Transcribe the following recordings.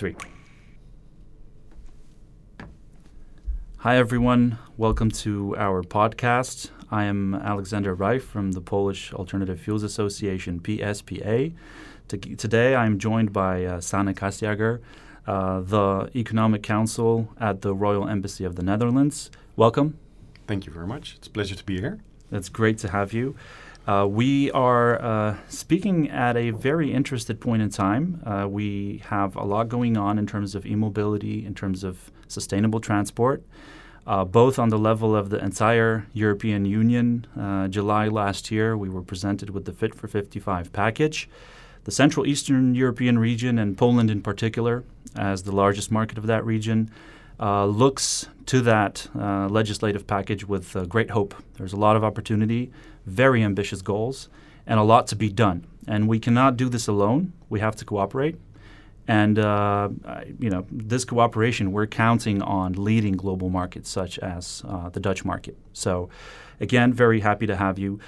three. Hi, everyone. Welcome to our podcast. I am Alexander Reif from the Polish Alternative Fuels Association, PSPA. today, I'm joined by uh, Sanne Kaasjager, uh, the Economic Council at the Royal Embassy of the Netherlands. Welcome. Thank you very much. It's a pleasure to be here. It's great to have you. Uh, we are uh, speaking at a very interested point in time. Uh, we have a lot going on in terms of e mobility, in terms of sustainable transport, uh, both on the level of the entire European Union. Uh, July last year, we were presented with the Fit for 55 package. The Central Eastern European region, and Poland in particular, as the largest market of that region, uh, looks to that uh, legislative package with uh, great hope. There's a lot of opportunity, very ambitious goals, and a lot to be done. And we cannot do this alone. We have to cooperate. And uh, you know, this cooperation, we're counting on leading global markets such as uh, the Dutch market. So, again, very happy to have you.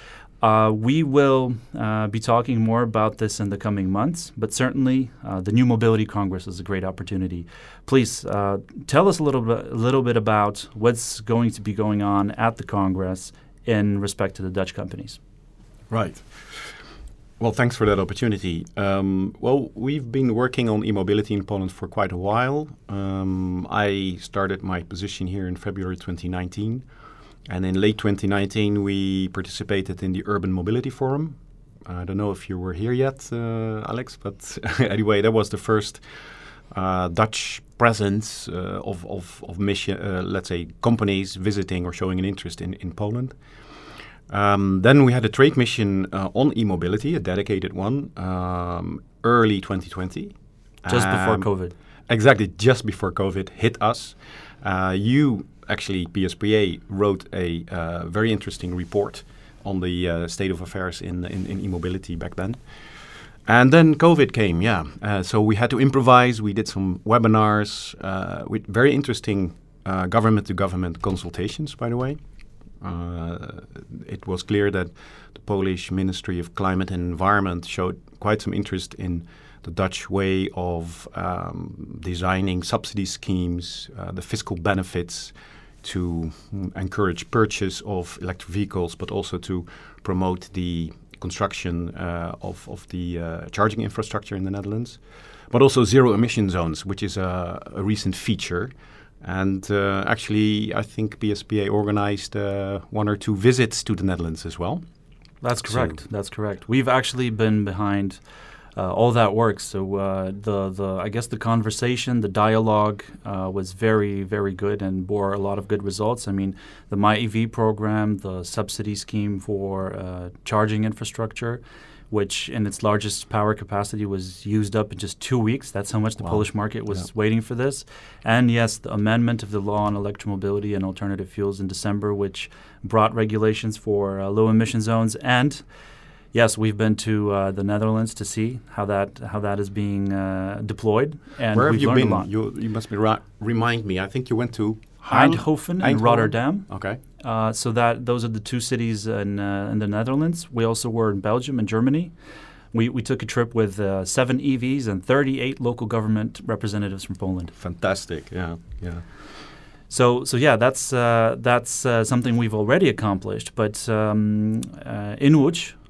Uh, we will uh, be talking more about this in the coming months, but certainly uh, the New Mobility Congress is a great opportunity. Please uh, tell us a little bit, a little bit about what's going to be going on at the Congress in respect to the Dutch companies. Right. Well, thanks for that opportunity. Um, well, we've been working on e-mobility in Poland for quite a while. Um, I started my position here in February 2019. And in late 2019, we participated in the Urban Mobility Forum. I don't know if you were here yet, uh, Alex, but anyway, that was the first Dutch presence uh, of, of, of mission, uh, let's say, companies visiting or showing an interest in, in Poland. Um, then we had a trade mission uh, on e-mobility, a dedicated one, um, early 2020. Just um, before COVID. Exactly, just before COVID hit us. Uh, you actually PSPA wrote a uh, very interesting report on the uh, state of affairs in, in, in e-mobility back then. And then COVID came, yeah. Uh, so we had to improvise. We did some webinars uh, with very interesting government to government consultations, by the way. Uh, it was clear that the Polish Ministry of Climate and Environment showed quite some interest in the Dutch way of um, designing subsidy schemes, uh, the fiscal benefits, to encourage purchase of electric vehicles, but also to promote the construction uh, of, of the uh, charging infrastructure in the Netherlands, but also zero emission zones, which is a, a recent feature. And uh, actually, I think PSPA organized uh, one or two visits to the Netherlands as well. That's correct. So That's correct. We've actually been behind all that works. So uh, the the I guess the conversation, the dialogue uh, was very very good and bore a lot of good results. I mean, the MyEV program, the subsidy scheme for uh, charging infrastructure. Which, in its largest power capacity, was used up in just two weeks. That's how much the wow. Polish market was waiting for this. And yes, the amendment of the law on electromobility and alternative fuels in December, which brought regulations for uh, low emission zones and yes, we've been to uh, the Netherlands to see how that how that is being uh, deployed, and where have you been? You, you must be ra- remind me. I think you went to Eindhoven, and Rotterdam. Okay. Uh, so that those are the two cities in, uh, in the Netherlands. We also were in Belgium and Germany. We, we took a trip with uh, seven EVs and 38 local government representatives from Poland. Fantastic. Yeah. Yeah. So, so yeah, that's uh, that's uh, something we've already accomplished. But um, uh,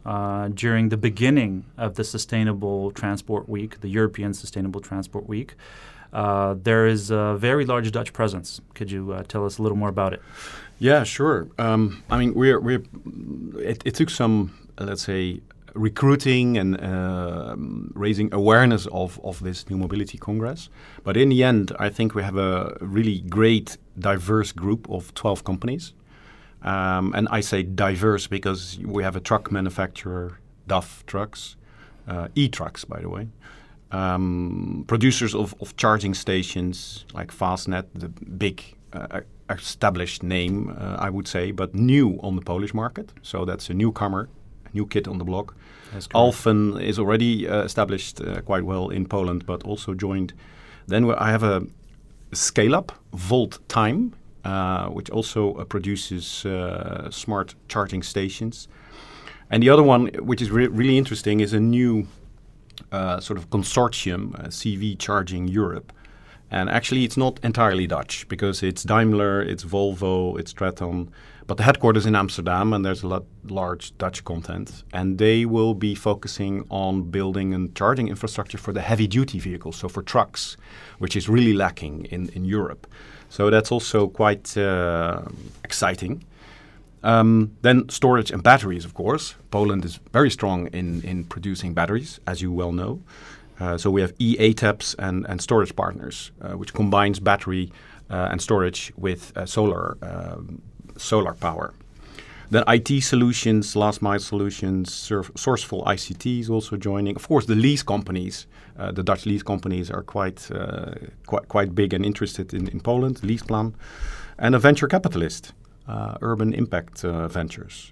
uh, during the beginning of the Sustainable Transport Week, the European Sustainable Transport Week. Uh, there is a very large Dutch presence. Could you uh, tell us a little more about it? Yeah, sure. Um, I mean, we're, we're it, it, took some, let's say, recruiting and uh, raising awareness of, of this new mobility congress. But in the end, I think we have a really great, diverse group of 12 companies um, and I say diverse because we have a truck manufacturer, DAF Trucks, uh, e-trucks, by the way. Um, producers of, of charging stations like Fastned, the big uh, established name, uh, I would say, but new on the Polish market. So that's a newcomer, a new kid on the block. Alfen is already uh, established uh, quite well in Poland, but also joined. Then I have a scale up, Volttime, uh, which also uh, produces uh, smart charging stations. And the other one, which is re really interesting, is a new uh, sort of consortium, uh, CV Charging Europe. And actually, it's not entirely Dutch because it's Daimler, it's Volvo, it's Traton, but the headquarters in Amsterdam, and there's a lot large Dutch content. And they will be focusing on building and charging infrastructure for the heavy-duty vehicles, so for trucks, which is really lacking in in Europe. So that's also quite uh, exciting. Um, then storage and batteries, of course. Poland is very strong in, in producing batteries, as you well know. Uh, so we have EATEPs and, and storage partners, uh, which combines battery uh, and storage with uh, solar um, solar power. Then IT solutions, last mile solutions, Sourceful ICT is also joining. Of course, the lease companies, uh, the Dutch lease companies are quite uh, quite quite big and interested in, in Poland. Leaseplan, and a venture capitalist uh, urban impact uh, ventures.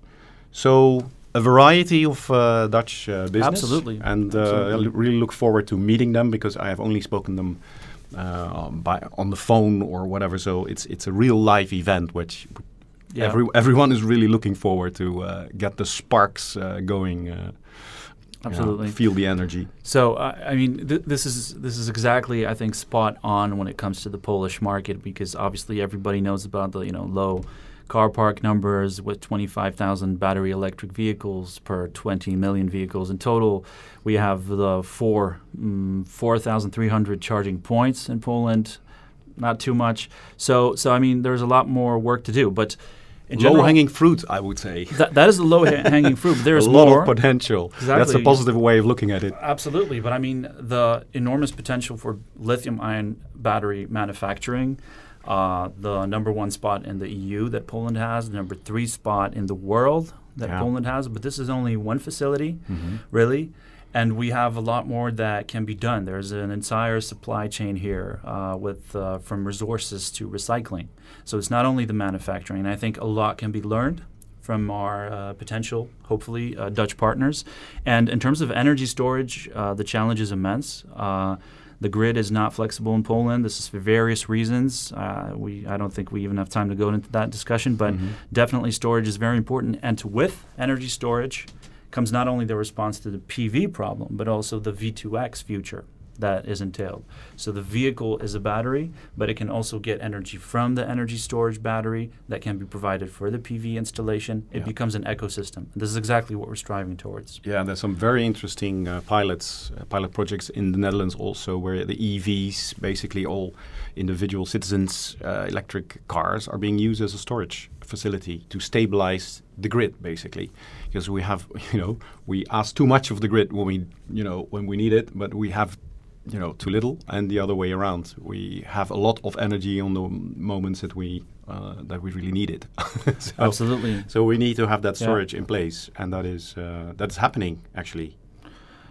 So a variety of uh, Dutch uh, business. Absolutely. And Absolutely. I really look forward to meeting them because I have only spoken them uh, by on the phone or whatever. So it's it's a real live event, which yeah. every, everyone is really looking forward to uh, get the sparks going. Absolutely, know, feel the energy. So, I mean, th- this is this is exactly I think spot on when it comes to the Polish market because obviously everybody knows about the you know low car park numbers with 25,000 battery electric vehicles per 20 million vehicles. In total, we have the four mm, 4,300 charging points in Poland. Not too much. So, so I mean, there's a lot more work to do, but. Low hanging fruit, I would say. That, that is the low hanging fruit. There's a lot more. of potential. Exactly. That's a positive way of looking at it. Absolutely, but I mean the enormous potential for lithium-ion battery manufacturing, uh, the number one spot in the EU that Poland has, the number three spot in the world that yeah. Poland has. But this is only one facility, mm-hmm. really. And we have a lot more that can be done. There's an entire supply chain here uh, with uh, from resources to recycling. So it's not only the manufacturing. I think a lot can be learned from our uh, potential, hopefully, uh, Dutch partners. And in terms of energy storage, uh, the challenge is immense. Uh, the grid is not flexible in Poland. This is for various reasons. Uh, we I don't think we even have time to go into that discussion, but mm-hmm. definitely storage is very important. And with energy storage comes not only the response to the PV problem, but also the V2X future that is entailed. So the vehicle is a battery, but it can also get energy from the energy storage battery that can be provided for the PV installation. It yeah. becomes an ecosystem. This is exactly what we're striving towards. Yeah, there's some very interesting uh, pilots, uh, pilot projects in the Netherlands also, where the EVs, basically all individual citizens' uh, electric cars, are being used as a storage facility to stabilize the grid, basically because we have you know we ask too much of the grid when we you know when we need it but we have you know too little, and the other way around. We have a lot of energy on the moments that we uh, that we really need it. so, Absolutely. So we need to have that storage yeah. in place, and that is uh, that is happening actually.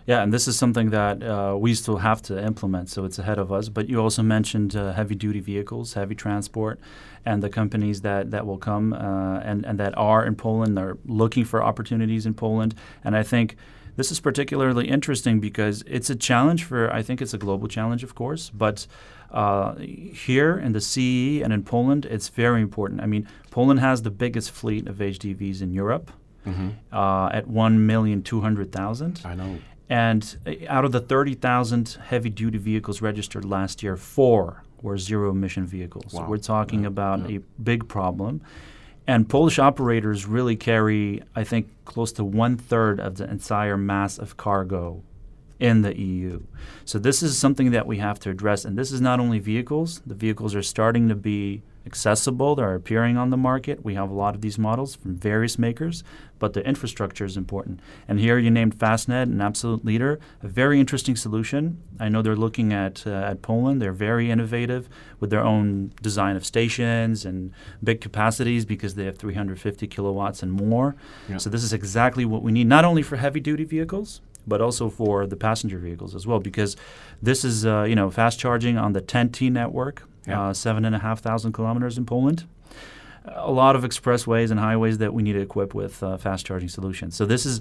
Yeah, and this is something that uh, we still have to implement, so it's ahead of us. But you also mentioned uh, heavy-duty vehicles, heavy transport, and the companies that, that will come uh, and, and that are in Poland. They're looking for opportunities in Poland, and I think this is particularly interesting because it's a challenge for, I think it's a global challenge, of course, but uh, here in the CE and in Poland, it's very important. I mean, Poland has the biggest fleet of HDVs in Europe mm-hmm. uh, at 1,200,000. I know. And uh, out of the 30,000 heavy duty vehicles registered last year, four were zero emission vehicles. Wow. So we're talking yeah. about yeah. a big problem. And Polish operators really carry, I think, close to one third of the entire mass of cargo in the EU. So this is something that we have to address. And this is not only vehicles, the vehicles are starting to be accessible, they're appearing on the market. We have a lot of these models from various makers, but the infrastructure is important. And here you named Fastned, an absolute leader, a very interesting solution. I know they're looking at uh, at Poland. They're very innovative with their own design of stations and big capacities because they have 350 kilowatts and more. Yeah. So this is exactly what we need, not only for heavy duty vehicles, but also for the passenger vehicles as well, because this is uh, you know fast charging on the TEN-T network, yeah. uh, seven and a half thousand kilometers in Poland. A lot of expressways and highways that we need to equip with uh, fast charging solutions. So this is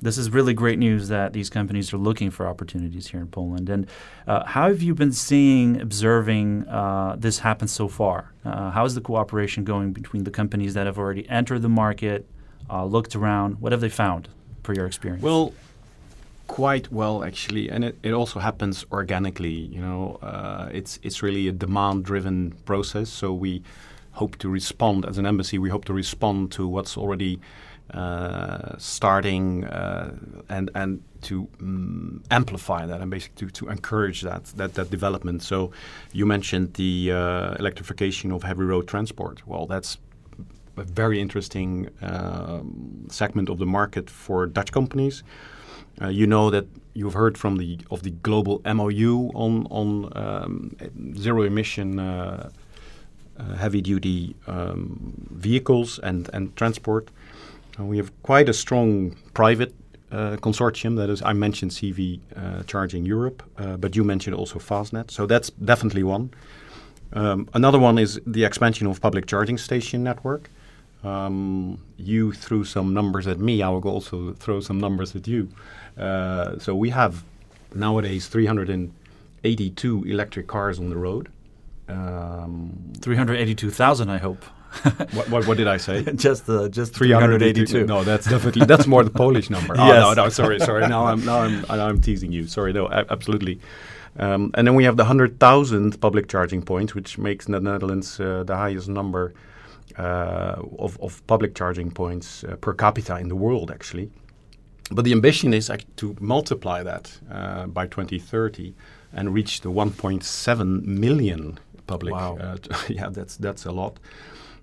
this is really great news that these companies are looking for opportunities here in Poland. And uh, how have you been seeing, observing uh, this happen so far? Uh, how is the cooperation going between the companies that have already entered the market, uh, looked around? What have they found, per your experience? Well, quite well actually, and it, it also happens organically. You know, uh, it's it's really a demand-driven process. So we hope to respond as an embassy. We hope to respond to what's already uh, starting uh, and and to um, amplify that and basically to, to encourage that, that that development. So you mentioned the uh, electrification of heavy road transport. Well, that's a very interesting um, segment of the market for Dutch companies. Uh, you know that you've heard from the of the global MOU on on um, zero emission uh, uh, heavy duty um, vehicles and and transport. We have quite a strong private uh, consortium. That is, I mentioned CV uh, Charging Europe, uh, but you mentioned also Fastned. So that's definitely one. Um, another one is the expansion of public charging station network. Um, you threw some numbers at me. I will also throw some numbers at you. Uh, so we have nowadays 382 electric cars on the road. Um, 382,000, I hope. what, what, what, did I say? just uh, just 382. No, that's definitely that's more the Polish number. Oh, yes. no, no, sorry, sorry. Now I'm now I'm now I'm teasing you. Sorry, no, absolutely. Um, and then we have the 100,000 public charging points, which makes the Netherlands uh, the highest number uh, of, of public charging points uh, per capita in the world, actually. But the ambition is to multiply that uh, by 2030 and reach the 1.7 million public. Wow. Uh, yeah, that's that's a lot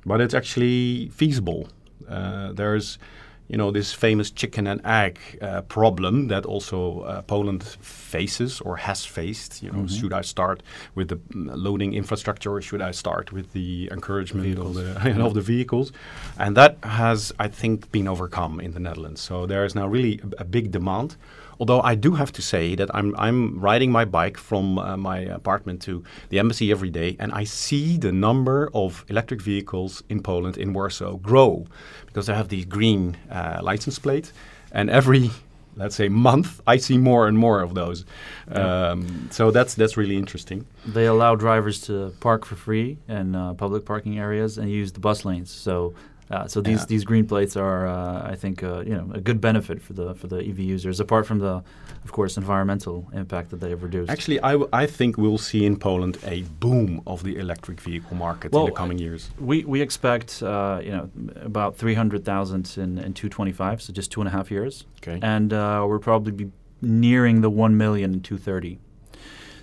but it's actually feasible. Uh, there's, you know, this famous chicken and egg uh, problem that also uh, Poland faces or has faced. You know, mm -hmm. should I start with the mm, loading infrastructure or should I start with the encouragement of the, of the vehicles? And that has, I think, been overcome in the Netherlands. So there is now really a, a big demand. Although I do have to say that I'm I'm riding my bike from uh, my apartment to the embassy every day, and I see the number of electric vehicles in Poland in Warsaw grow because they have these green uh, license plates, and every let's say month I see more and more of those. Yeah. Um, so that's that's really interesting. They allow drivers to park for free in uh, public parking areas and use the bus lanes. So uh, so these, yeah. these green plates are, uh, I think, uh, you know, a good benefit for the for the EV users. Apart from the, of course, environmental impact that they have reduced. Actually, I, I think we'll see in Poland a boom of the electric vehicle market well, in the coming years. We we expect, uh, you know, about three hundred thousand in in two twenty five, so just two and a half years. Okay. And uh, we're probably be nearing the one million in two thirty.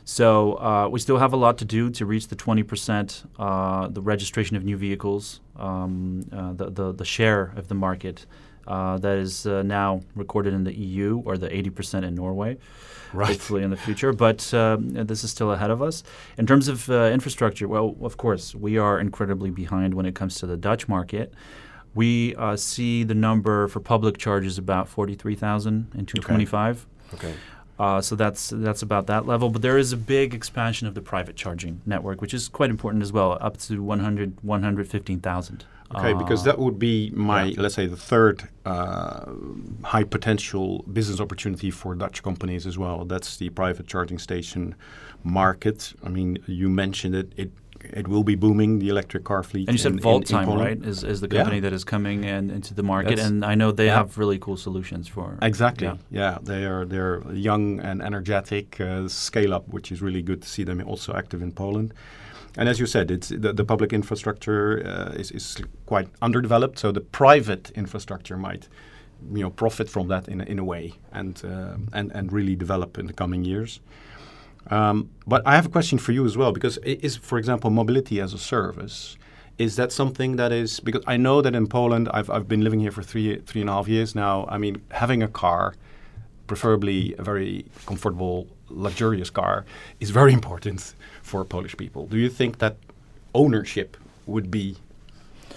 So uh, we still have a lot to do to reach the 20%, uh, the registration of new vehicles, um, uh, the, the, the, share of the market uh, that is uh, now recorded in the EU or the 80% in Norway. Right. Hopefully in the future, but um, this is still ahead of us. In terms of uh, infrastructure, well, of course, we are incredibly behind when it comes to the Dutch market. We see the number for public charges about 43,000 in 225. Okay. okay. Uh, so that's that's about that level. But there is a big expansion of the private charging network, which is quite important as well, up to 100, 115,000. Okay, uh, because that would be my, yeah. let's say, the third uh, high potential business opportunity for Dutch companies as well. That's the private charging station market. I mean, you mentioned it. It it will be booming the electric car fleet. And you said Volttime, right? Is, is the company yeah. that is coming in, into the market, That's, and I know they yeah. have really cool solutions for. Exactly. Yeah. yeah, they are they're young and energetic uh, scale up, which is really good to see them also active in Poland. And as you said, it's the, the public infrastructure uh, is, is quite underdeveloped, so the private infrastructure might you know profit from that in a, in a way and uh, and and really develop in the coming years. Um, but I have a question for you as well, because is, for example, mobility as a service, is that something that is because I know that in Poland, I've, I've been living here for three three and a half years now. I mean, having a car, preferably a very comfortable, luxurious car, is very important for Polish people. Do you think that ownership would be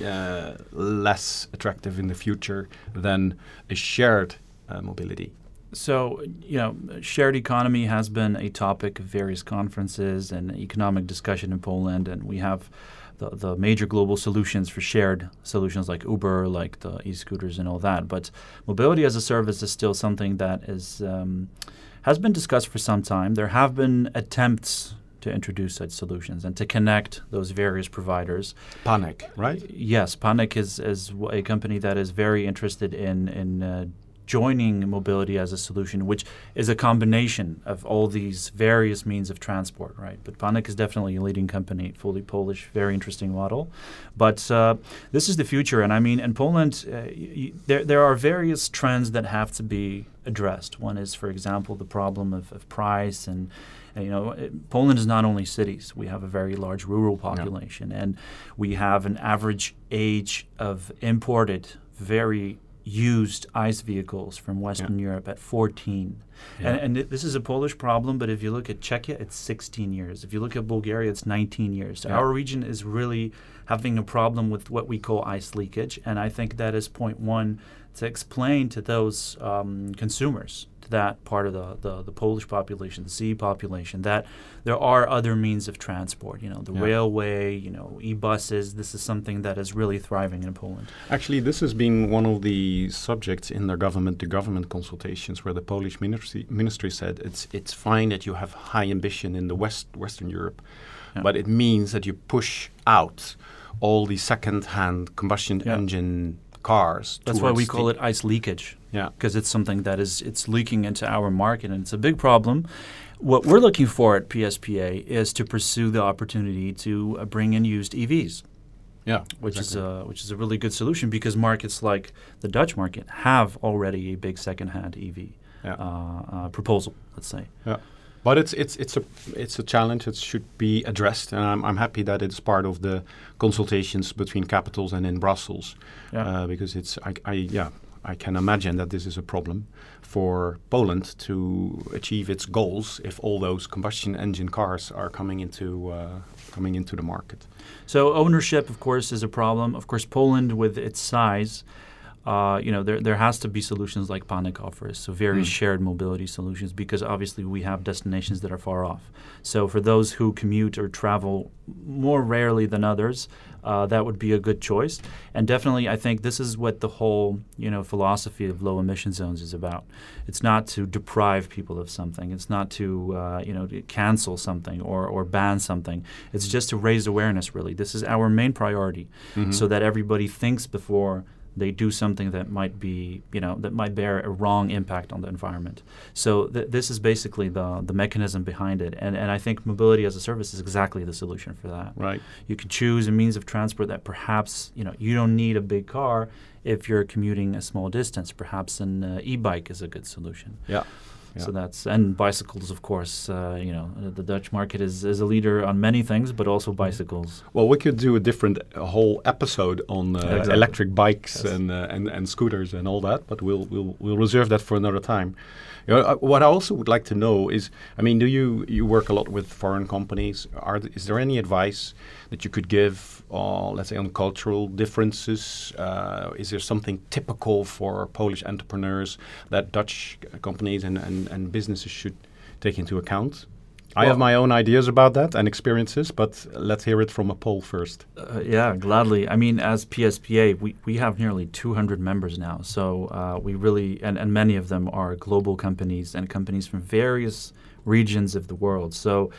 uh, less attractive in the future than a shared uh, mobility? So, you know, shared economy has been a topic of various conferences and economic discussion in Poland, and we have the, the major global solutions for shared solutions like Uber, like the e-scooters and all that. But mobility as a service is still something that is um, has been discussed for some time. There have been attempts to introduce such solutions and to connect those various providers. Panek, right? Yes, Panek is, is a company that is very interested in in uh, joining mobility as a solution, which is a combination of all these various means of transport, right? But Panek is definitely a leading company, fully Polish, very interesting model. But uh, this is the future, and I mean, in Poland, uh, y- there there are various trends that have to be addressed. One is, for example, the problem of, of price and you know, it, Poland is not only cities. We have a very large rural population, yeah. and we have an average age of imported, very used ICE vehicles from Western yeah. Europe at 14. Yeah. And, and, this is a Polish problem, but if you look at Czechia, it's 16 years. If you look at Bulgaria, it's 19 years. So yeah. our region is really having a problem with what we call ICE leakage. And I think that is point one to explain to those um, consumers to that part of the, the, the, Polish population, the CE population, that there are other means of transport. You know, the yeah. railway, you know, e-buses. This is something that is really thriving in Poland. Actually, this has been one of the subjects in their government-to-government consultations, where the Polish ministry, ministry said it's it's fine that you have high ambition in the West Western Europe, yeah. but it means that you push out all the second-hand combustion yeah. engine cars. That's why we call it ICE leakage. Yeah, because it's something that is it's leaking into our market, and it's a big problem. What we're looking for at PSPA is to pursue the opportunity to uh, bring in used EVs. Yeah, which exactly. is a which is a really good solution because markets like the Dutch market have already a big second-hand EV yeah. uh, uh, proposal. Let's say. Yeah. But it's it's it's a it's a challenge. It should be addressed, and I'm, I'm happy that it's part of the consultations between capitals and in Brussels, yeah. uh, because it's I, I yeah I can imagine that this is a problem for Poland to achieve its goals if all those combustion engine cars are coming into uh, coming into the market. So ownership, of course, is a problem. Of course, Poland, with its size, uh, you know, there, there has to be solutions like Panek offers, so various mm. shared mobility solutions, because obviously we have destinations that are far off. So for those who commute or travel more rarely than others, uh, that would be a good choice. And definitely, I think this is what the whole you know philosophy of low emission zones is about. It's not to deprive people of something. It's not to uh, you know to cancel something or or ban something. It's just to raise awareness. Really, this is our main priority, mm-hmm. so that everybody thinks before they do something that might be, you know, that might bear a wrong impact on the environment. So th- this is basically the the mechanism behind it, and and I think mobility as a service is exactly the solution for that. Right. You can choose a means of transport that perhaps you know you don't need a big car if you're commuting a small distance. Perhaps an uh, e-bike is a good solution. Yeah. So that's and bicycles, of course. Uh, you know, the Dutch market is, is a leader on many things, but also mm-hmm. bicycles. Well, we could do a different a whole episode on uh, exactly. electric bikes yes. and, uh, and and scooters and all that, but we'll we'll we'll reserve that for another time. You know, uh, what I also would like to know is, I mean, do you you work a lot with foreign companies? Are th- is there any advice that you could give, uh, let's say, on cultural differences? Uh, is there something typical for Polish entrepreneurs that Dutch companies and, and, and businesses should take into account? I have my own ideas about that and experiences, but let's hear it from a Pole first. Uh, yeah, gladly. I mean, as PSPA, we, we have nearly 200 members now. So uh, we really, and, and many of them are global companies and companies from various regions of the world. So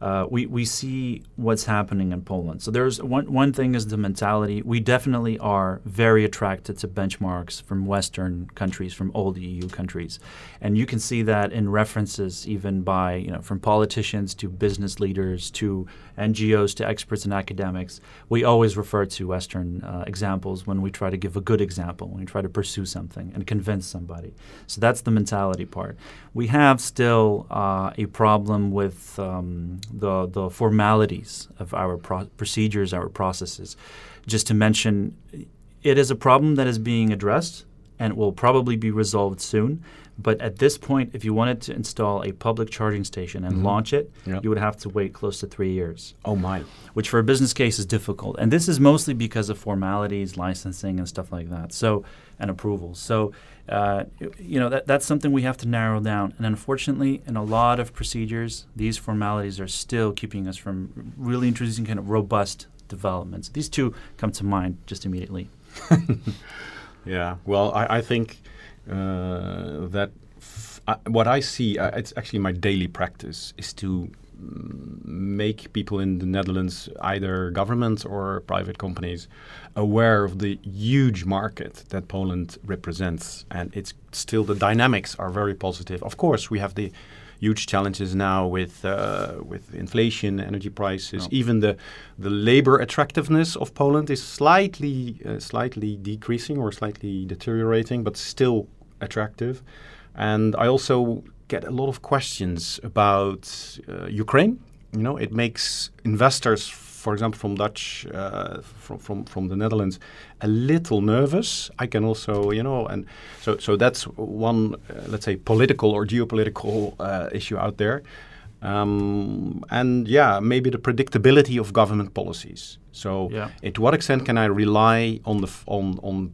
uh, we, we see what's happening in Poland. So there's one, one thing is the mentality. We definitely are very attracted to benchmarks from Western countries, from old EU countries. And you can see that in references even by, you know, from politicians to business leaders to NGOs to experts and academics. We always refer to Western uh, examples when we try to give a good example, when we try to pursue something and convince somebody. So that's the mentality part. We have still uh, a problem with um, the, the formalities of our pro- procedures, our processes. Just to mention, it is a problem that is being addressed and will probably be resolved soon. But at this point, if you wanted to install a public charging station and mm-hmm. launch it, yep. you would have to wait close to three years. Oh, my. Which for a business case is difficult. And this is mostly because of formalities, licensing, and stuff like that. So, and approvals. So, uh, you know, that, that's something we have to narrow down. And unfortunately, in a lot of procedures, these formalities are still keeping us from really introducing kind of robust developments. These two come to mind just immediately. yeah. Well, I, I think uh, that what I see, uh, it's actually my daily practice, is to make people in the Netherlands, either governments or private companies, aware of the huge market that Poland represents. And it's still the dynamics are very positive. Of course, we have the huge challenges now with uh, with inflation, energy prices. No. Even the the labor attractiveness of Poland is slightly uh, slightly decreasing or slightly deteriorating, but still attractive. And I also get a lot of questions about uh, Ukraine. You know, it makes investors, for example, from Dutch, uh, from, from from the Netherlands, a little nervous. I can also, you know, and so so that's one, uh, let's say, political or geopolitical uh, issue out there. Um, and yeah, maybe the predictability of government policies. So, Yeah. to what extent can I rely on the f- on on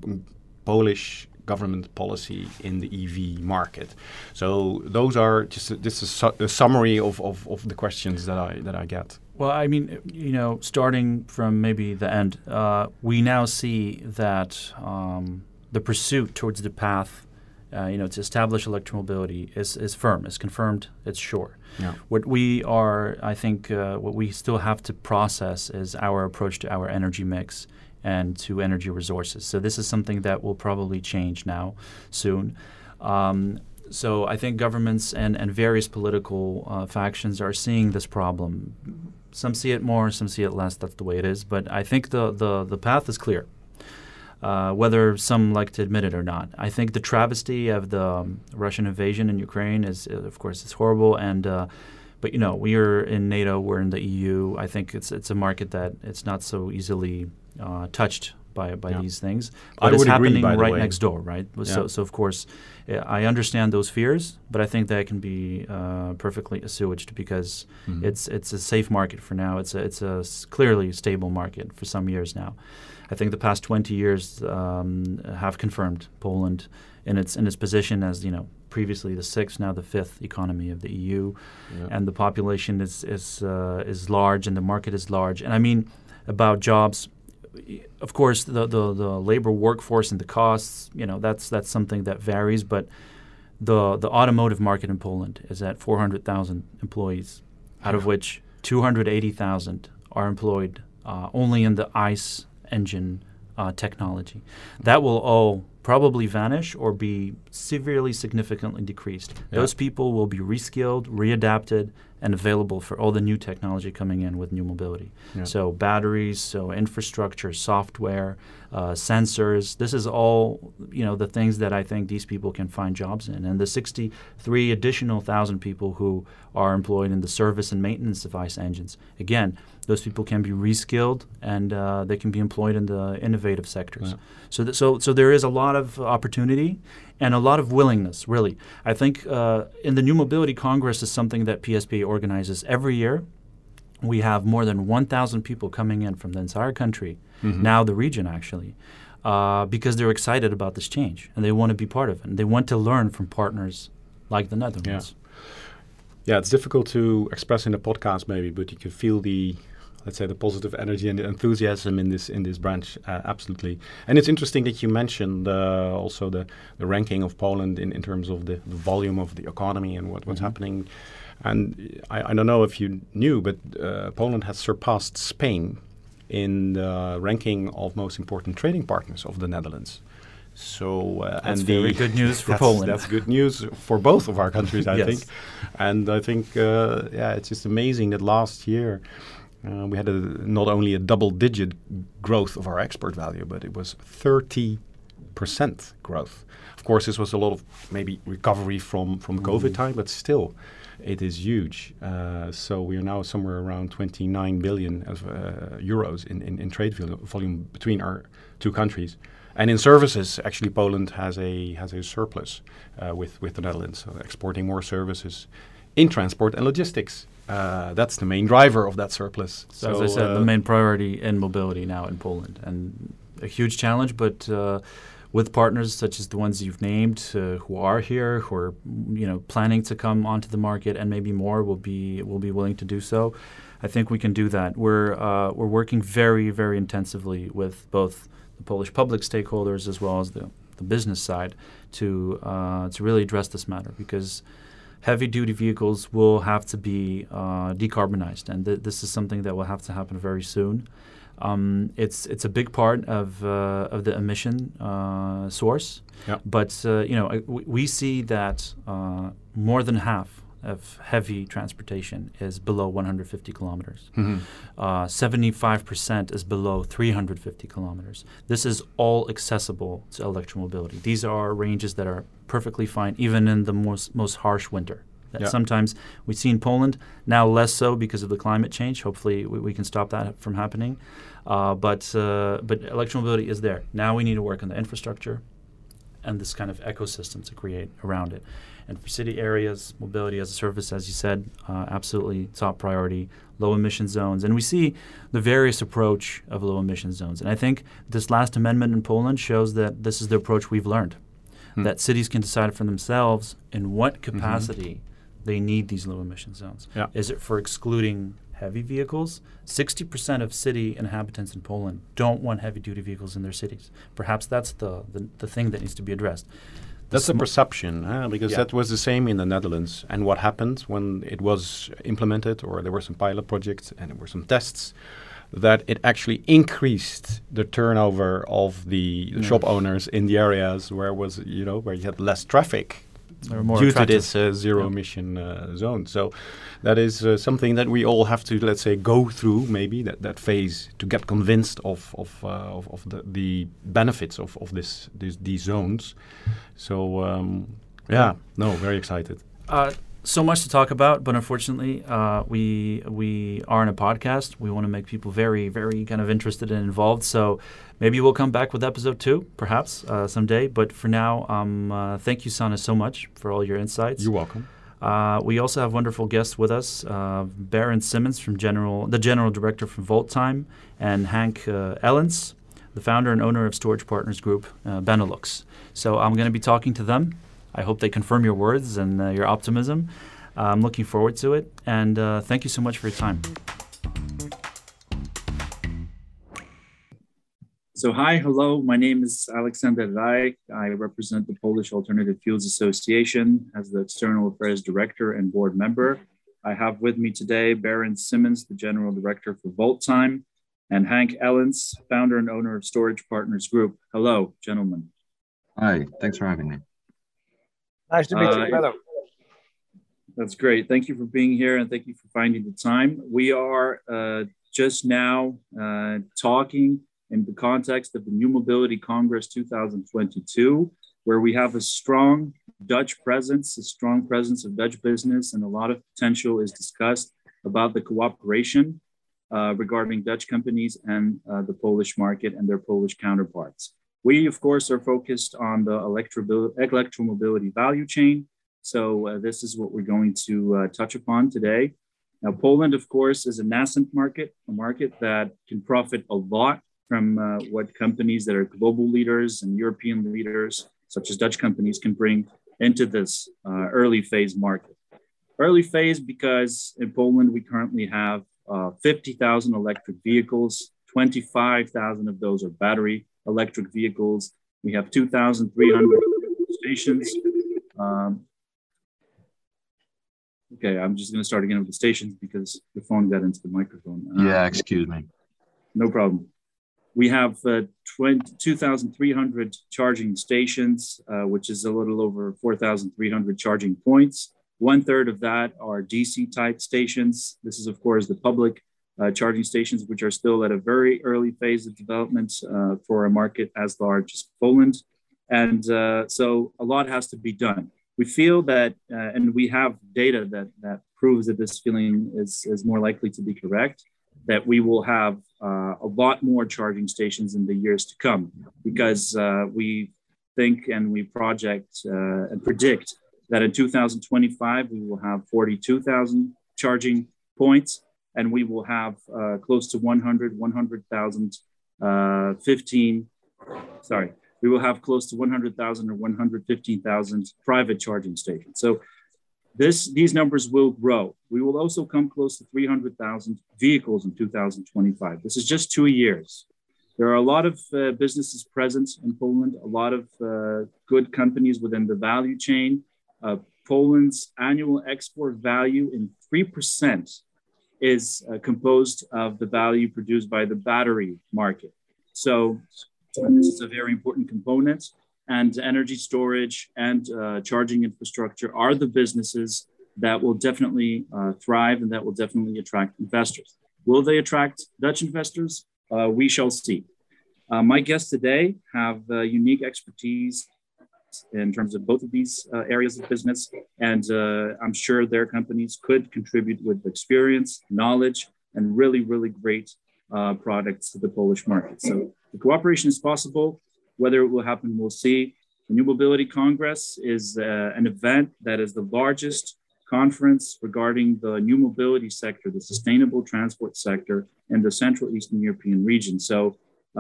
Polish government policy in the EV market? So those are just a, this is su- a summary of, of, of the questions that I that I get. Well, I mean, you know, starting from maybe the end, uh, we now see that um, the pursuit towards the path, uh, you know, to establish electromobility is, is firm, is confirmed, it's sure. Yeah. What we are, I think, uh, what we still have to process is our approach to our energy mix and to energy resources. So this is something that will probably change now, soon. Um, so I think governments and, and various political uh, factions are seeing this problem. Some see it more, some see it less. That's the way it is. But I think the, the, the path is clear, uh, whether some like to admit it or not. I think the travesty of the um, Russian invasion in Ukraine is, uh, of course, it's horrible. And uh, but you know, we are in NATO, we're in the EU. I think it's it's a market that it's not so easily uh, touched by by Yeah. these things. But it's agree, happening the right next door, right? So Yeah. so of course, I understand those fears, but I think that can be uh, perfectly assuaged because Mhm. it's it's a safe market for now. It's a it's a clearly stable market for some years now. I think the past 20 years um, have confirmed Poland in its in its position as you know previously the sixth, now the fifth economy of the EU, Yeah. and the population is is uh, is large and the market is large. And I mean about jobs. Of course, the, the the labor workforce and the costs, you know, that's that's something that varies. But the the automotive market in Poland is at 400,000 employees, out of which 280,000 are employed uh, only in the ICE engine uh, technology. That will all probably vanish or be severely significantly decreased. Yeah. Those people will be reskilled, readapted, and available for all the new technology coming in with new mobility. Yeah. So batteries, so infrastructure, software, uh, sensors. This is all you know the things that I think these people can find jobs in. And the 63 additional thousand people who are employed in the service and maintenance of ICE engines. Again, those people can be reskilled and uh, they can be employed in the innovative sectors. So, th- so, so there is a lot of opportunity and a lot of willingness. Really, I think uh, in the New Mobility Congress is something that PSP organizes every year. We have more than 1,000 people coming in from the entire country, Mhm. now the region actually, uh, because they're excited about this change and they want to be part of it. And they want to learn from partners like the Netherlands. Yeah, it's difficult to express in a podcast maybe, but you can feel the let's say the positive energy and the enthusiasm in this in this branch uh, absolutely. And it's interesting that you mentioned uh, also the, the ranking of Poland in, in terms of the, the volume of the economy and what, what's Mhm. happening. And I, I don't know if you knew, but uh, Poland has surpassed Spain in the ranking of most important trading partners of the Netherlands. So uh, That's and very the, good news for that's, Poland. That's good news for both of our countries, I Yes. think. And I think, uh, yeah, it's just amazing that last year uh, we had a, not only a double-digit growth of our export value, but it was 30 percent growth. Of course, this was a lot of maybe recovery from from COVID Mhm. time, but still, it is huge. Uh, so we are now somewhere around 29 billion of uh, euros in, in, in trade vol- volume between our two countries. And in services, actually, Poland has a has a surplus uh, with with the Netherlands, so exporting more services in transport and logistics. Uh, that's the main driver of that surplus. So, as I said, uh, the main priority in mobility now in Poland, and a huge challenge. But uh, with partners such as the ones you've named, uh, who are here, who are you know planning to come onto the market, and maybe more will be will be willing to do so. I think we can do that. We're uh, we're working very very intensively with both the Polish public stakeholders as well as the the business side to uh, to really address this matter because heavy duty vehicles will have to be uh, decarbonized, and th- this is something that will have to happen very soon. Um, it's it's a big part of uh, of the emission uh, source, Yeah. but uh, you know we, we see that uh, more than half of heavy transportation is below 150 kilometers. Mhm. Uh, 75% is below 350 kilometers. This is all accessible to electromobility. These are ranges that are perfectly fine, even in the most, most harsh winter. That Yeah. Sometimes we see in Poland, now less so because of the climate change. Hopefully, we, we can stop that from happening. Uh, but, uh, but electromobility is there. Now we need to work on the infrastructure and this kind of ecosystem to create around it. And for city areas, mobility as a service, as you said, uh, absolutely top priority. Low emission zones, and we see the various approach of low emission zones. And I think this last amendment in Poland shows that this is the approach we've learned. Hmm. That cities can decide for themselves in what capacity they need these low emission zones. Yeah. Is it for excluding heavy vehicles? 60% of city inhabitants in Poland don't want heavy duty vehicles in their cities. Perhaps that's the, the, the thing that needs to be addressed. That's a perception, huh? because Yeah. that was the same in the Netherlands. And what happened when it was implemented, or there were some pilot projects and there were some tests, that it actually increased the turnover of the Yeah. Mm. shop owners in the areas where was you know where you had less traffic due attractive. to this uh, zero Yeah. emission uh, zone. So that is uh, something that we all have to let's say go through maybe that, that phase to get convinced of of, uh, of, of the, the benefits of, of this, this these zones. So um, yeah, no, very excited. So much to talk about, but unfortunately, uh, we we are in a podcast. We want to make people very, very kind of interested and involved. So maybe we'll come back with episode two, perhaps uh, someday. But for now, um, uh, thank you, Sana, so much for all your insights. You're welcome. Uh, we also have wonderful guests with us: uh, Baron Simmons from General, the general director from Volttime, and Hank uh, Ellens, the founder and owner of Storage Partners Group uh, Benelux. So I'm going to be talking to them. I hope they confirm your words and uh, your optimism. Uh, I'm looking forward to it, and uh, thank you so much for your time. So, hi, hello. My name is Alexander Raj. I represent the Polish Alternative Fuels Association as the External Affairs Director and Board Member. I have with me today Baron Simmons, the General Director for Volttime, and Hank Ellens, founder and owner of Storage Partners Group. Hello, gentlemen. Hi, thanks for having me. Nice to meet Uh, you, brother. That's great. Thank you for being here and thank you for finding the time. We are uh, just now uh, talking in the context of the New Mobility Congress 2022, where we have a strong Dutch presence, a strong presence of Dutch business, and a lot of potential is discussed about the cooperation uh, regarding Dutch companies and uh, the Polish market and their Polish counterparts. We, of course, are focused on the electromobility value chain. So, uh, this is what we're going to uh, touch upon today. Now, Poland, of course, is a nascent market, a market that can profit a lot from uh, what companies that are global leaders and European leaders, such as Dutch companies, can bring into this uh, early phase market. Early phase because in Poland, we currently have uh, 50,000 electric vehicles, 25,000 of those are battery electric vehicles. We have 2,300 stations. Um, okay, I'm just going to start again with the stations because the phone got into the microphone. Uh, Yeah, excuse me. no problem. We have uh, 2,300 charging stations, uh, which is a little over 4,300 charging points. One third of that are DC type stations. This is, of course, the public uh, charging stations, which are still at a very early phase of development uh, for a market as large as Poland. And uh, so a lot has to be done. We feel that, uh, and we have data that, that proves that this feeling is, is more likely to be correct, that we will have uh, a lot more charging stations in the years to come because uh, we think and we project and predict that in 2025 we will have 42,000 charging points and we will have uh, close to 100, 100,000, uh, 15, sorry, we will have close to 100,000 or 115,000 private charging stations. So this, these numbers will grow. We will also come close to 300,000 vehicles in 2025. This is just two years. There are a lot of uh, businesses present in Poland, a lot of uh, good companies within the value chain, uh, Poland's annual export value in 3% is uh, composed of the value produced by the battery market. So, this is a very important component. And energy storage and uh, charging infrastructure are the businesses that will definitely uh, thrive and that will definitely attract investors. Will they attract Dutch investors? Uh, we shall see. Uh, my guests today have uh, unique expertise in terms of both of these uh, areas of business, and uh, I'm sure their companies could contribute with experience, knowledge, and really, really great uh, products to the Polish market. So the cooperation is possible. Whether it will happen, we'll see. The New Mobility Congress is an event that is the largest conference regarding the new mobility sector, the sustainable transport sector in the Central Eastern European region. So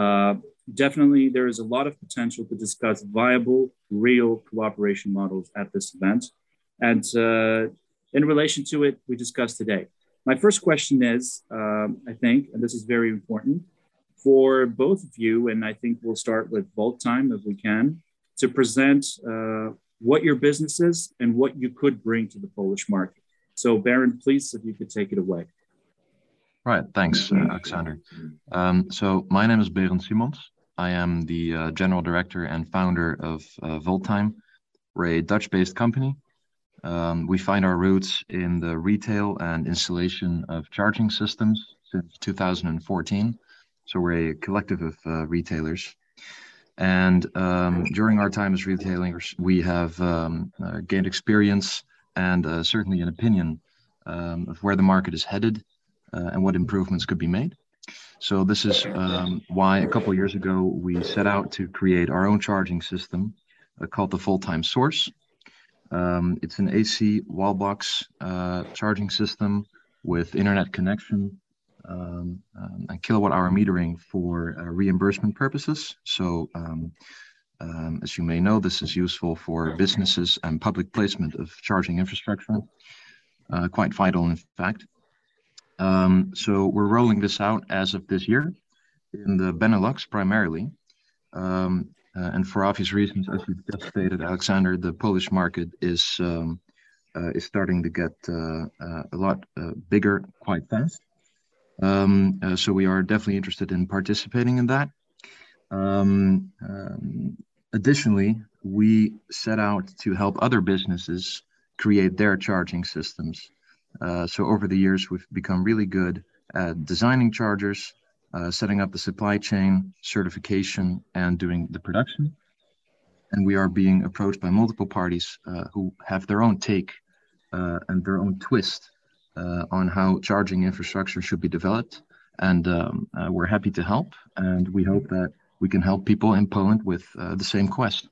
uh, definitely there is a lot of potential to discuss viable, real cooperation models at this event. And uh, in relation to it, we discussed today. My first question is, um, I think, and this is very important for both of you, and I think we'll start with Volttime if we can, to present uh, what your business is and what you could bring to the Polish market. So, Baron, please, if you could take it away. Right. Thanks, uh, Alexander. Um, so, my name is Berend Simons. I am the uh, general director and founder of uh, Volttime. We're a Dutch based company. Um, we find our roots in the retail and installation of charging systems since 2014. So, we're a collective of uh, retailers. And um, during our time as retailers, we have um, uh, gained experience and uh, certainly an opinion um, of where the market is headed uh, and what improvements could be made. So this is um, why a couple years ago we set out to create our own charging system uh, called the Volttime Source. Um, it's an AC wall box uh, charging system with internet connection um, um, and kilowatt hour metering for uh, reimbursement purposes. So, um, um, as you may know, this is useful for businesses and public placement of charging infrastructure. Uh, quite vital, in fact. Um, so, we're rolling this out as of this year in the Benelux primarily. Um, uh, and for obvious reasons, as you just stated, Alexander, the Polish market is uh, is starting to get uh, uh, a lot uh, bigger quite fast. Um, uh, so we are definitely interested in participating in that. Um, um, additionally, we set out to help other businesses create their charging systems. Uh, so over the years, we've become really good at designing chargers, uh, setting up the supply chain, certification, and doing the production. And we are being approached by multiple parties uh, who have their own take uh, and their own twist uh, on how charging infrastructure should be developed. And um, uh, we're happy to help. And we hope that we can help people in Poland with uh, the same quest.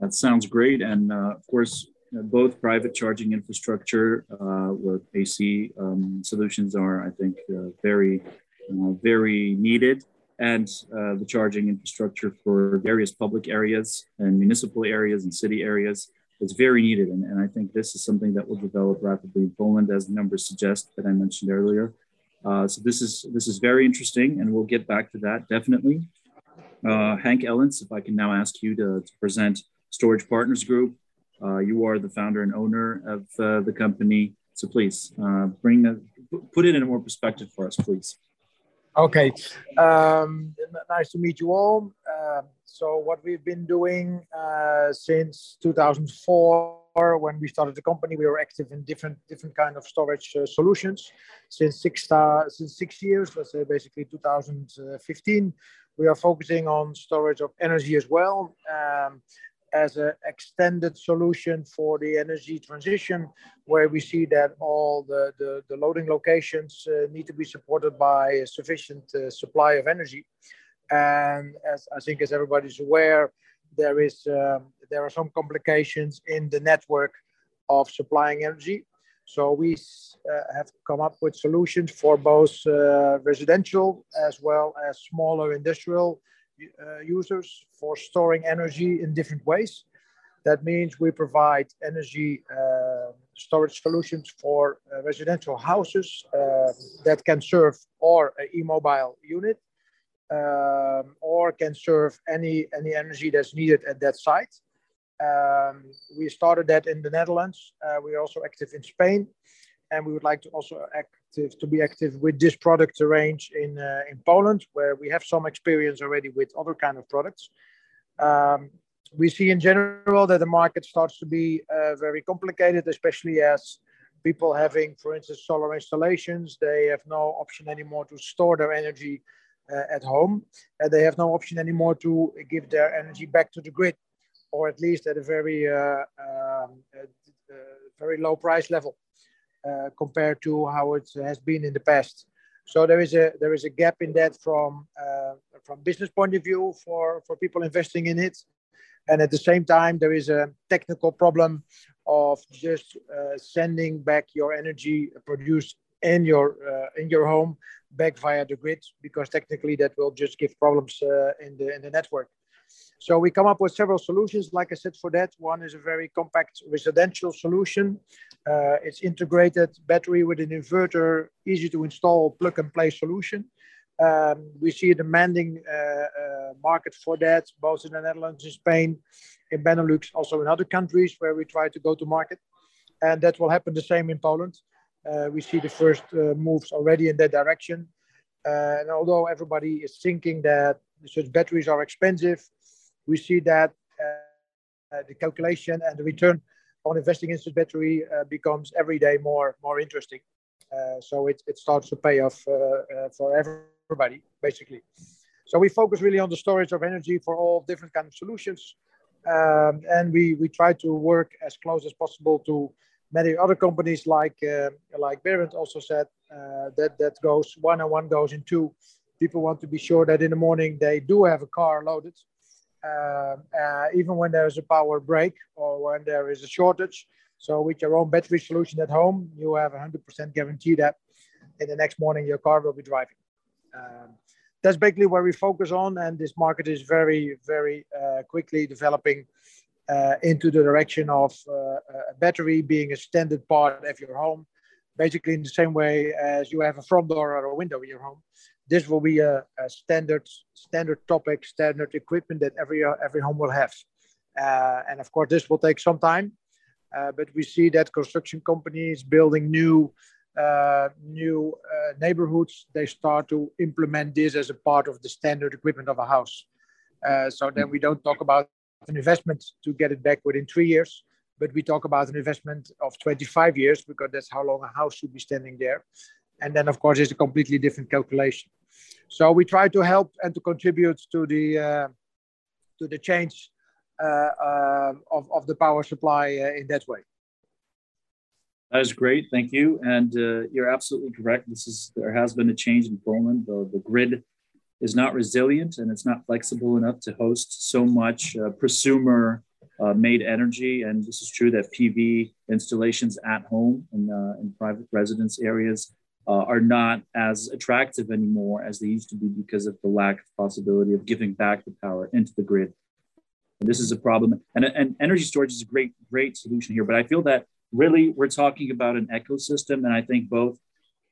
That sounds great. And of course, both private charging infrastructure uh, with AC um, solutions are, I think, uh, very, uh, very needed. And the charging infrastructure for various public areas and municipal areas and city areas is very needed. And, and I think this is something that will develop rapidly in Poland, as the numbers suggest that I mentioned earlier. Uh, so this is this is very interesting, and we'll get back to that definitely. Uh, Hank Ellens, if I can now ask you to, to present Storage Partners Group. Uh, you are the founder and owner of uh, the company, so please uh, bring the, put it in a more perspective for us, please. Okay, um, nice to meet you all. Uh, so what we've been doing uh, since 2004, when we started the company, we were active in different different kind of storage uh, solutions. Since six since six years, let's say basically 2015, we are focusing on storage of energy as well. Um, as an extended solution for the energy transition, where we see that all the, the, the loading locations uh, need to be supported by a sufficient uh, supply of energy. And as I think as everybody's aware, there is um, there are some complications in the network of supplying energy. So we uh, have come up with solutions for both uh, residential as well as smaller industrial uh, users for storing energy in different ways. That means we provide energy uh, storage solutions for uh, residential houses uh, that can serve or an e-mobile unit um, or can serve any, any energy that's needed at that site. Um, we started that in the Netherlands. Uh, we are also active in Spain, and we would like to also active to be active with this product range in uh, in Poland, where we have some experience already with other kind of products. Um, we see in general that the market starts to be uh, very complicated, especially as people having, for instance, solar installations. They have no option anymore to store their energy uh, at home, and they have no option anymore to give their energy back to the grid, or at least at a very uh, um, very low price level uh, compared to how it has been in the past. So there is a there is a gap in that from uh, from business point of view for for people investing in it, and at the same time there is a technical problem of just uh, sending back your energy produced in your uh, in your home back via the grid because technically that will just give problems uh, in the in the network. So we come up with several solutions. Like I said, for that one is a very compact residential solution. Uh, it's integrated battery with an inverter, easy to install, plug and play solution. Um, we see a demanding uh, uh, market for that, both in the Netherlands, in Spain, in Benelux, also in other countries where we try to go to market. And that will happen the same in Poland. Uh, we see the first uh, moves already in that direction. Uh, and although everybody is thinking that such batteries are expensive, we see that uh, the calculation and the return on investing in battery becomes every day more more interesting. so it, it starts to pay off for everybody, basically. So we focus really on the storage of energy for all different kind of solutions. Um, and we, we try to work as close as possible to many other companies like uh, like Berend also said uh, that that goes one and one goes in two. People want to be sure that in the morning they do have a car loaded, uh, uh even when there is a power break or when there is a shortage. So with your own battery solution at home, you have a 100% guarantee that in the next morning your car will be driving. Um, that's basically where we focus on, and this market is very, very uh, quickly developing uh, into the direction of uh, a battery being a standard part of your home, basically in the same way as you have a front door or a window in your home. This will be a, a standard, standard topic, standard equipment that every every home will have, uh, and of course this will take some time. Uh, but we see that construction companies building new uh, new uh, neighborhoods, they start to implement this as a part of the standard equipment of a house. Uh, so then we don't talk about an investment to get it back within three years, but we talk about an investment of 25 years because that's how long a house should be standing there. And then, of course, it's a completely different calculation. So we try to help and to contribute to the uh, to the change uh, uh, of, of the power supply in that way. That is great, thank you. And uh, you're absolutely correct. This is there has been a change in Poland. The, the grid is not resilient and it's not flexible enough to host so much uh, prosumer uh, made energy. And this is true that PV installations at home and uh, in private residence areas uh, are not as attractive anymore as they used to be because of the lack of possibility of giving back the power into the grid. And this is a problem. And, and energy storage is a great, great solution here. But I feel that really we're talking about an ecosystem and i think both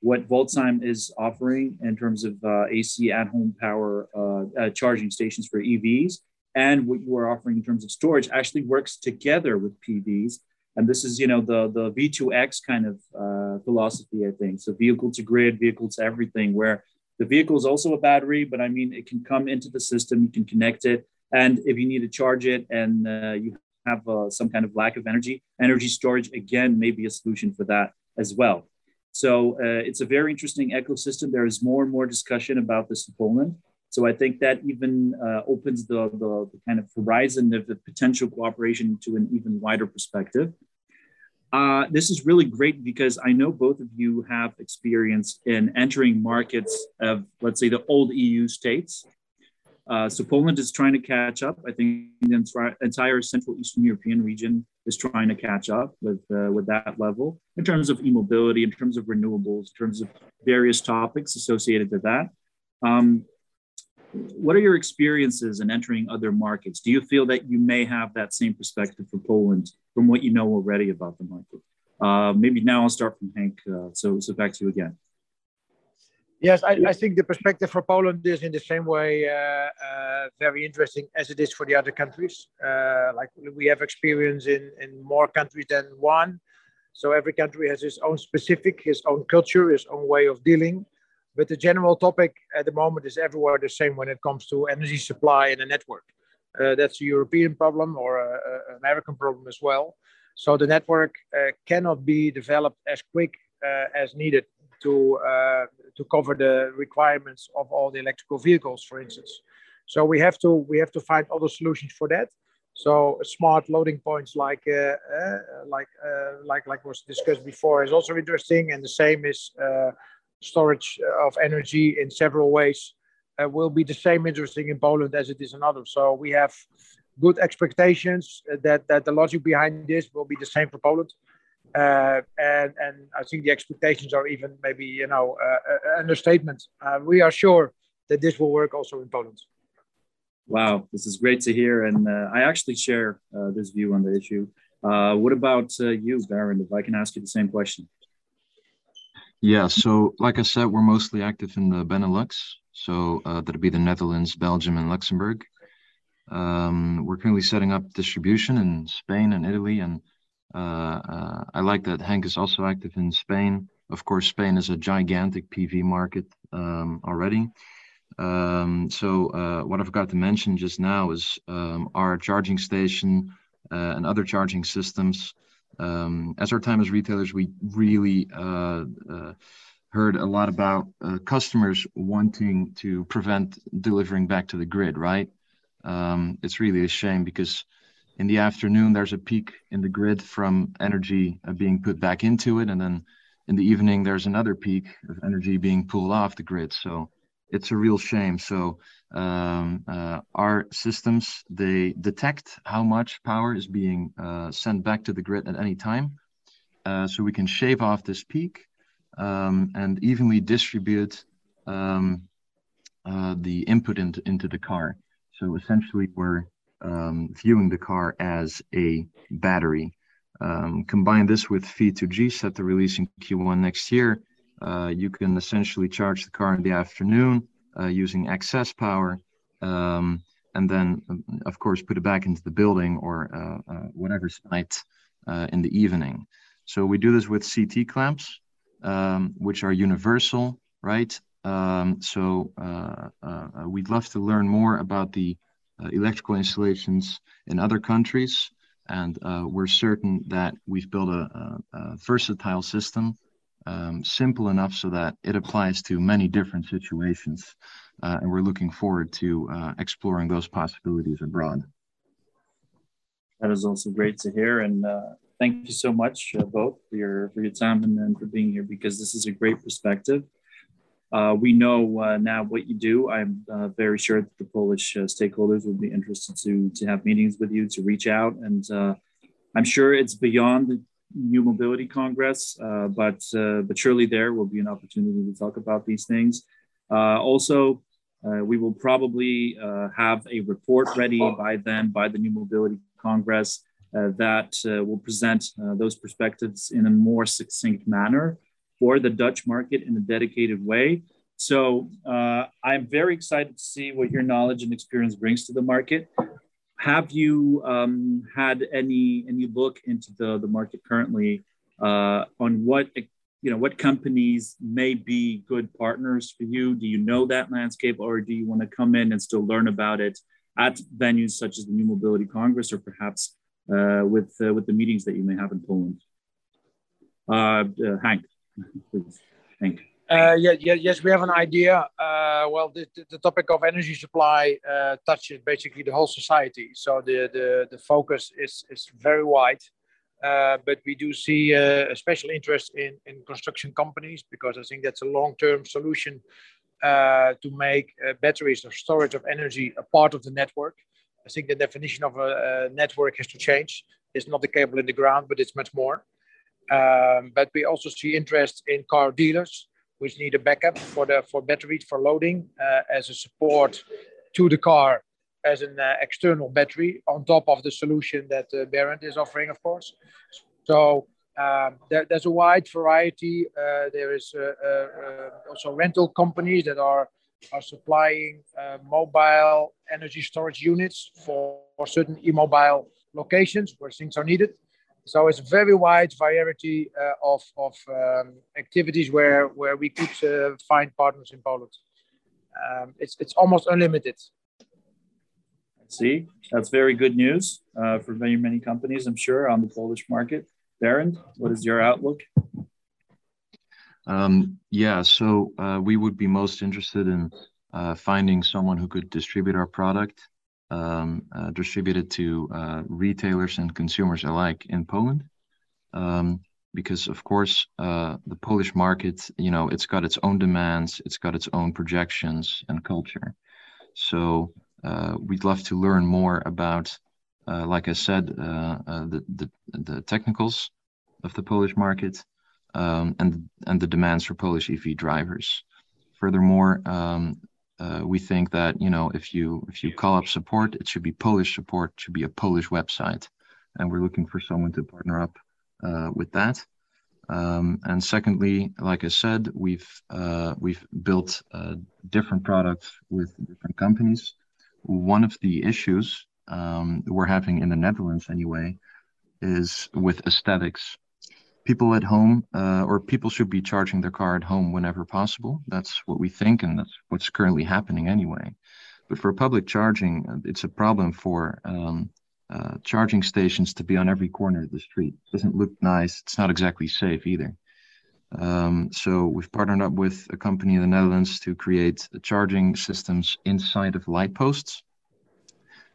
what Volttime is offering in terms of uh, AC at-home power uh, uh, charging stations for EVs, and what you are offering in terms of storage actually works together with PVs. And this is, you know, the the V2X kind of uh, philosophy, I think. So vehicle to grid, vehicle to everything, where the vehicle is also a battery, but I mean, it can come into the system, you can connect it, and if you need to charge it, and uh, you have uh, some kind of lack of energy, energy storage again may be a solution for that as well. So uh, it's a very interesting ecosystem. There is more and more discussion about this in Poland. So I think that even uh, opens the, the, the, kind of horizon of the potential cooperation to an even wider perspective. Uh, this is really great because I know both of you have experience in entering markets of, let's say, the old EU states uh, so Poland is trying to catch up. I think the entire Central Eastern European region is trying to catch up with uh, with that level in terms of e-mobility, in terms of renewables, in terms of various topics associated to that. Um, what are your experiences in entering other markets? Do you feel that you may have that same perspective for Poland from what you know already about the market? Uh, maybe now I'll start from Hank. Uh, so, so back to you again. Yes, I, I, think the perspective for Poland is in the same way uh, uh, very interesting as it is for the other countries. Uh, like we have experience in, in more countries than one. So every country has its own specific, his own culture, his own way of dealing. But the general topic at the moment is everywhere the same when it comes to energy supply in a network. Uh, that's a European problem or an American problem as well. So the network uh, cannot be developed as quick uh, as needed to uh, to cover the requirements of all the electrical vehicles, for instance. So we have to we have to find other solutions for that. So smart loading points like uh, uh, like uh, like like was discussed before is also interesting, and the same is uh, storage of energy in several ways uh, will be the same interesting in Poland as it is in others. So we have good expectations that that the logic behind this will be the same for Poland. Uh, and and I think the expectations are even maybe you know uh, understatement. Uh, we are sure that this will work also in Poland. Wow, this is great to hear, and uh, I actually share uh, this view on the issue. Uh, what about you, Baron? If I can ask you the same question. Yeah, so like I said, we're mostly active in the Benelux, so that'd be the Netherlands, Belgium, and Luxembourg. Um, we're currently setting up distribution in Spain and Italy, and uh, uh, I like that Hank is also active in Spain. Of course, Spain is a gigantic PV market um, already. Um, so uh, what I forgot to mention just now is um, our charging station uh, and other charging systems. Um, as our time as retailers, we really uh, uh, heard a lot about customers wanting to prevent delivering back to the grid, right? Um, it's really a shame because in the afternoon there's a peak in the grid from energy uh, being put back into it and then in the evening there's another peak of energy being pulled off the grid so it's a real shame so um, uh, our systems they detect how much power is being uh, sent back to the grid at any time uh, so we can shave off this peak um, and evenly distribute um, uh, the input into, into the car so essentially we're um, viewing the car as a battery. Um, combine this with V2G set to release in Q1 next year. Uh, you can essentially charge the car in the afternoon uh, using excess power, um, and then, um, of course, put it back into the building or uh, uh whatever site uh, in the evening. So we do this with CT clamps, um, which are universal, right? Um, so uh, we'd love to learn more about the uh, electrical installations in other countries. And uh, we're certain that we've built a, a, a versatile system, um, simple enough so that it applies to many different situations. Uh, and we're looking forward to uh, exploring those possibilities abroad. That is also great to hear. And uh, thank you so much uh, both for your for your time and, and for being here because this is a great perspective uh, we know uh, now what you do. I'm very sure that the Polish stakeholders would be interested to, to have meetings with you, to reach out. And uh, I'm sure it's beyond New Mobility Congress, uh, but, uh, but surely there will be an opportunity to talk about these things. Uh, also, uh, we will probably have a report ready by then, by the New Mobility Congress, that will present those perspectives in a more succinct manner for the Dutch market in a dedicated way. So uh, I'm very excited to see what your knowledge and experience brings to the market. Have you um, had any any look into the the market currently uh, on what you know what companies may be good partners for you? Do you know that landscape, or do you want to come in and still learn about it at venues such as the New Mobility Congress, or perhaps uh, with uh, with the meetings that you may have in Poland? Uh, uh, Henk. Please. Thank you. Uh, yeah, yeah, yes, we have an idea. Uh, well, the, the, topic of energy supply uh, touches basically the whole society. So the, the, the focus is, is very wide. Uh, but we do see uh, a special interest in, in construction companies because I think that's a long term solution uh, to make batteries or storage of energy a part of the network. I think the definition of a, a network has to change. It's not the cable in the ground, but it's much more. Um, but we also see interest in car dealers, which need a backup for the for batteries for loading uh, as a support to the car as an uh, external battery on top of the solution that uh, Berend is offering, of course. So Um, there, there's a wide variety. Uh, there is uh, uh, also rental companies that are are supplying mobile energy storage units for, for certain e-mobile locations where things are needed. So it's a very wide variety uh, of, of um, activities where, where we could uh, find partners in Poland. Um, it's, it's almost unlimited. See, that's very good news uh, for many, many companies, I'm sure, on the Polish market. Darren, what is your outlook? Um, yeah, so uh, we would be most interested in uh, finding someone who could distribute our product um, uh, distributed to uh, retailers and consumers alike in Poland. Um, because of course uh, the Polish market, you know, it's got its own demands, it's got its own projections and culture. So uh, we'd love to learn more about, uh, like I said, uh, the, the the technicals of the Polish market um, and and the demands for Polish EV drivers. Furthermore, um, uh, we think that you know if you if you call up support, it should be Polish support, should be a Polish website, and we're looking for someone to partner up uh, with that. Um, and secondly, like I said, we've uh, we've built uh, different products with different companies. One of the issues um, we're having in the Netherlands, anyway, is with aesthetics people at home uh, or people should be charging their car at home whenever possible. That's what we think, and that's what's currently happening anyway. But for public charging, uh, it's a problem for um, uh, charging stations to be on every corner of the street. It doesn't look nice. It's not exactly safe either. Um, so we've partnered up with a company in the Netherlands to create charging systems inside of light posts,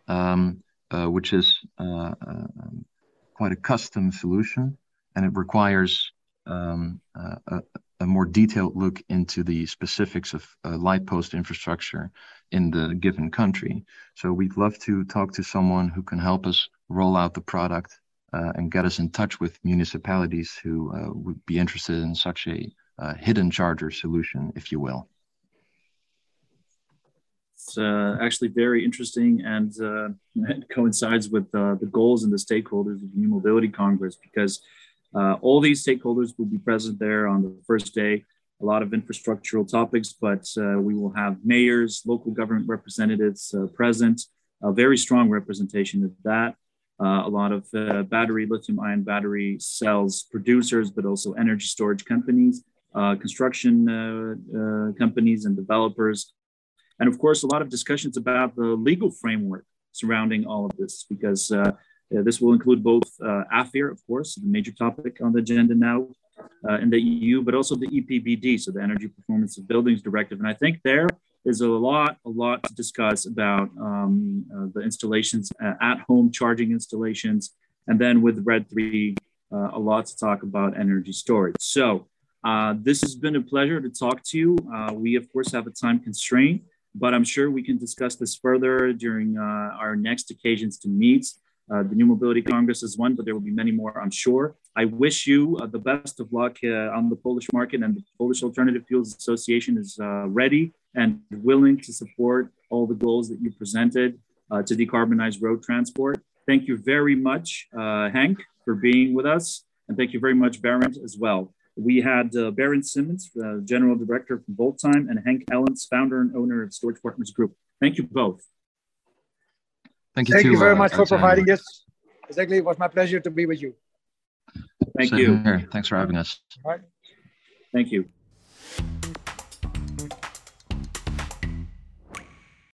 um, uh, which is uh, uh, um, quite a custom solution and it requires um, a, a, more detailed look into the specifics of uh, light post infrastructure in the given country. So we'd love to talk to someone who can help us roll out the product uh, and get us in touch with municipalities who uh, would be interested in such a uh, hidden charger solution, if you will. It's uh, actually very interesting and uh, coincides with the goals and the stakeholders of the New Mobility Congress because uh, all these stakeholders will be present there on the first day. A lot of infrastructural topics, but uh, we will have mayors, local government representatives uh, present, a very strong representation of that. Uh, a lot of uh, battery, lithium ion battery cells producers, but also energy storage companies, uh, construction companies, and developers. And of course, a lot of discussions about the legal framework surrounding all of this, because uh, this will include both uh, AFIR, of course, the major topic on the agenda now uh, in the EU, but also the EPBD, so the Energy Performance of Buildings Directive. And I think there is a lot, a lot to discuss about um, uh, the installations, uh, at-home charging installations, and then with RED 3, uh, a lot to talk about energy storage. So this has been a pleasure to talk to you. we, of course, have a time constraint, but I'm sure we can discuss this further during our next occasions to meet. Uh, the New Mobility Congress is one, but there will be many more, I'm sure. I wish you uh, the best of luck uh, on the Polish market, and the Polish Alternative Fuels Association is uh, ready and willing to support all the goals that you presented uh, to decarbonize road transport. Thank you very much, Hank, for being with us, and thank you very much, Barend, as well. We had Barend Simons, General Director from Volttime, and Hank Ellens, founder and owner of Storage Partners Group. Thank you both. Thank you. Thank too, you very uh, much for providing this. Exactly, it was my pleasure to be with you. Thank you. Here. Thanks for having us. All right. Thank you.